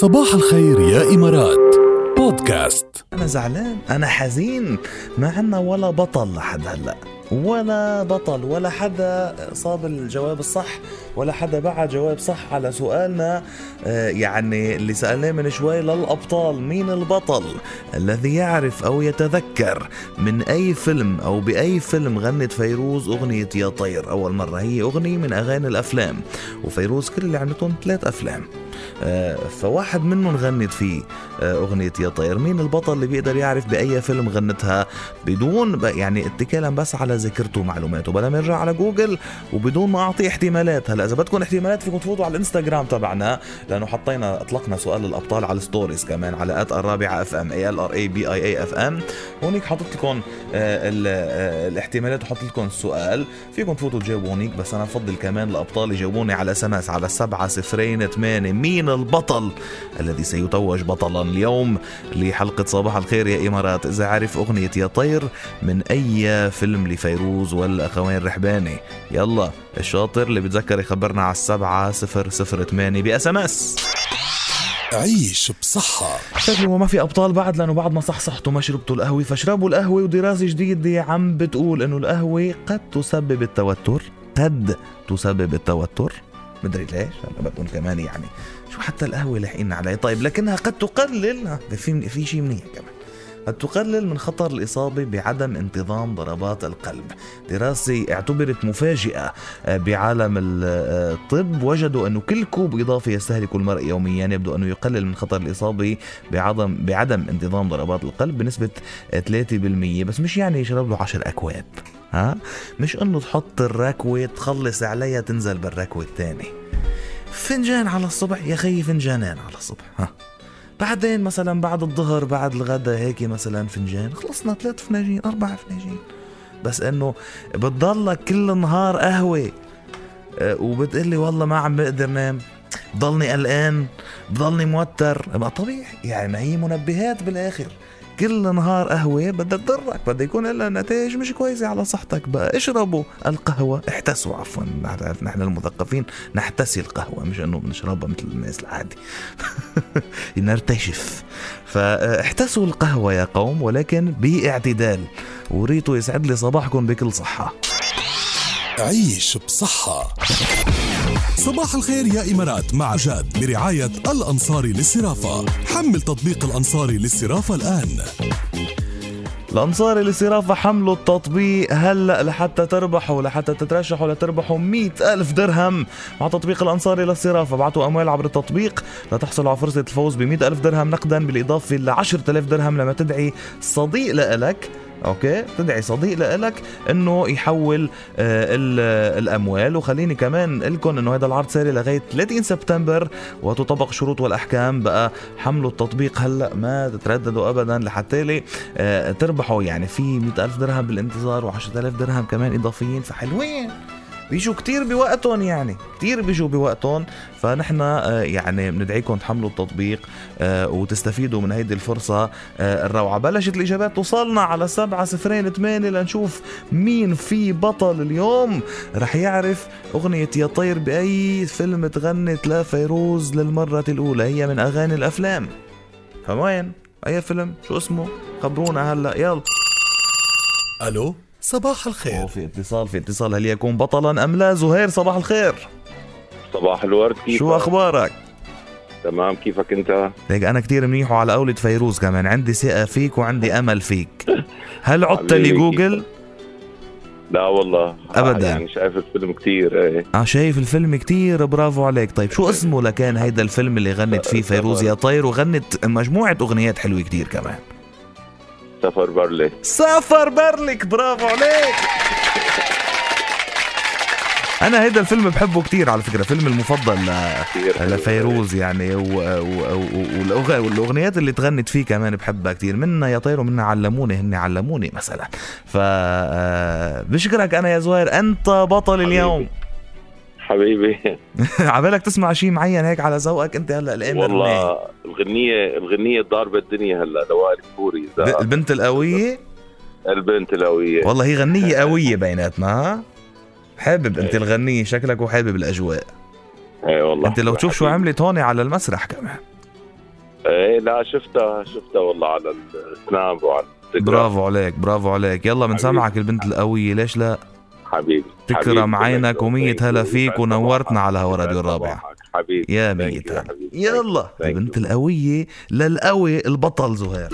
صباح الخير يا إمارات. بودكاست. أنا زعلان أنا حزين ما عنا ولا بطل لحد هلأ. ولا بطل ولا حدا صاب الجواب الصح ولا حدا بعد جواب صح على سؤالنا. آه، يعني اللي سألناه من شوي للأبطال مين البطل الذي يعرف أو يتذكر من أي فيلم أو بأي فيلم غنت فيروز أغنية يا طير؟ أول مرة هي أغنية من أغاني الأفلام. وفيروز كل اللي عملتهم ثلاث أفلام. فواحد منهم غنت فيه آه، أغنية يا طير. مين البطل اللي بيقدر يعرف بأي فيلم غنتها بدون يعني اتكالا بس على ذاكرته ومعلوماته؟ بلا ما يرجع على جوجل وبدون ما أعطيه احتمالات. هلا إذا بدكم احتمالات فيكم تفوتوا على الإنستغرام تبعنا لأنه حطينا أطلقنا سؤال الأبطال على ال stories كمان على at الرابعة FM A L R A B I A F M هونيك حاطط لكم آه، ال- آه، الاحتمالات وحط لكم السؤال. فيكم تفوتوا تجاوبوا هونيك بس أنا بفضل كمان الأبطال يجاوبوني على سماس على السبعة صفرين ثمانية مين البطل الذي سيتوج بطلا اليوم لحلقة صباح الخير يا إمارات. إذا عرف أغنية يا طير من أي فيلم لفيروز والأخوين رحباني يلا الشاطر اللي بتذكر يخبرنا على السبعة صفر صفر ثمانية ب SMS. عيش بصحة. شكله ما في أبطال بعد؟ لأنه بعد ما صحصحتوا ما شربتوا القهوة فاشربوا القهوة ودراسة جديدة. عم بتقول إنه القهوة قد تسبب التوتر قد تسبب التوتر. مدري ليش هلا بدهم كمان يعني شو حتى القهوة لاحقين عليه طيب لكنها قد تقلل في في شيء منيح كمان. قد تقلل من خطر الإصابة بعدم انتظام ضربات القلب. دراسة اعتبرت مفاجئة آه، بعالم ال- آه، الطب وجدوا أنه كل كوب إضافي يستهلكه المرء يوميا يبدو أنه يقلل من خطر الإصابة بعدم بعدم انتظام ضربات القلب بنسبة آه، 3% بس مش يعني يشرب له 10 أكواب. ها؟ مش إنه تحط الركوة تخلص عليها تنزل بالركوة الثانية فنجان على الصبح؟ يا خيي فنجانين على الصبح ها؟ بعدين مثلا بعد الظهر بعد الغداء هيك مثلا فنجان. خلصنا ثلاث فناجين أربع فناجين. بس إنه بتضلك كل النهار قهوة. أه، وبتقلي والله ما عم بقدر نام. بضلني قلقان بضلني موتر. ما طبيعي. يعني ما هي منبهات بالآخر. كل نهار قهوة بدها تضرك بدها يكون لها نتائج مش كويسة على صحتك بقى. اشربوا القهوة احتسوا عفوا نحن المثقفين نحتسي القهوة مش إنه بنشربها مثل الناس العادي. نرتشف. فاحتسوا القهوة يا قوم ولكن باعتدال. وريتوا يسعد لي صباحكم بكل صحة. عيش بصحة. صباح الخير يا إمارات مع جاد برعاية الأنصاري للصرافة. حمل تطبيق الأنصاري للصرافة الآن. الأنصاري للصرافة حملوا التطبيق هلأ لحتى تربحوا لحتى تترشحوا لتربحوا مئة ألف درهم مع تطبيق الأنصاري للصرافة. بعتوا أموال عبر التطبيق لتحصلوا على فرصة الفوز بمئة ألف درهم نقدا بالإضافة لعشرة ألاف درهم لما تدعي صديق لإلك. أوكي؟ تدعي صديق لإلك إنه يحول آه ال- الأموال. وخليني كمان لكم إنه هذا العرض ساري لغاية 30 سبتمبر وتطبق الشروط والأحكام. بقى حملوا التطبيق هلأ ما تترددوا ابدا لحتى لي آه، تربحوا. يعني في 100 ألف درهم بالانتظار و10000 درهم كمان إضافيين. فحلوين. بيجوا كتير بوقتهم يعني كتير بيجوا بوقتهم. فنحن آه، يعني بندعيكم تحملوا التطبيق آه، وتستفيدوا من هيدي الفرصة آه، الروعة. بلشت الإجابات توصلنا على سبعة صفرين ثمانية لنشوف مين في بطل اليوم. رح يعرف أغنية يا طير بأي فيلم تغنت لفيروز للمرة الأولى. هي من أغاني الأفلام. فوين أي فيلم؟ شو اسمه؟ خبرونا هلأ. يلا. ألو؟ صباح الخير. أوه، في اتصال في اتصال هل يكون بطلا أم لا؟ زهير صباح الخير. صباح الورد كيف شو أخبارك؟ تمام كيفك أنت؟ ليك أنا كتير منيح وعلى قولة فيروز كمان. عندي ثقة فيك وعندي أمل فيك. هل عدت لجوجل؟ لا والله أبداً. يعني شايف الفيلم كتير إيه. آه شايف الفيلم كتير برافو عليك. طيب شو اسمه لكان هيدا الفيلم اللي غنت فيه فيروز؟ يا طير وغنت مجموعة أغنيات حلوة كتير كمان. سفر برلي. سافر برلك برافو عليك. أنا هيدا الفيلم بحبه كتير على فكرة فيلم المفضل حلو. لفيروز يعني والأغنيات اللي تغنت فيه كمان بحبها كتير. منا يا طير ومنا علموني هن علموني مثلا. ف آه، بشكرك أنا يا زهير أنت بطل اليوم. حبيبي. عبالك تسمع شيء معين هيك على ذوقك انت هلا الامر والله الغنية الغنية ضاربة الدنيا هلا لوائل. إذا البنت القوية؟ البنت القوية. والله هي غنية قوية بيناتنا ها؟ حابب انت الغنية شكلك وحابب الأجواء. إيه والله. انت لو تشوف شو. عملت هون على المسرح كمان. إيه لا شفتها شفتها والله على السناب وعلى. برافو عليك برافو عليك. يلا بنسمعك البنت القوية ليش لا؟ حبيبي تكرم حبيبي. عينك ومية هلا فيك ونورتنا على هوا. راديو الرابع. حبيبي يا يا هلا. يلا. البنت القوية للقوي البطل زهير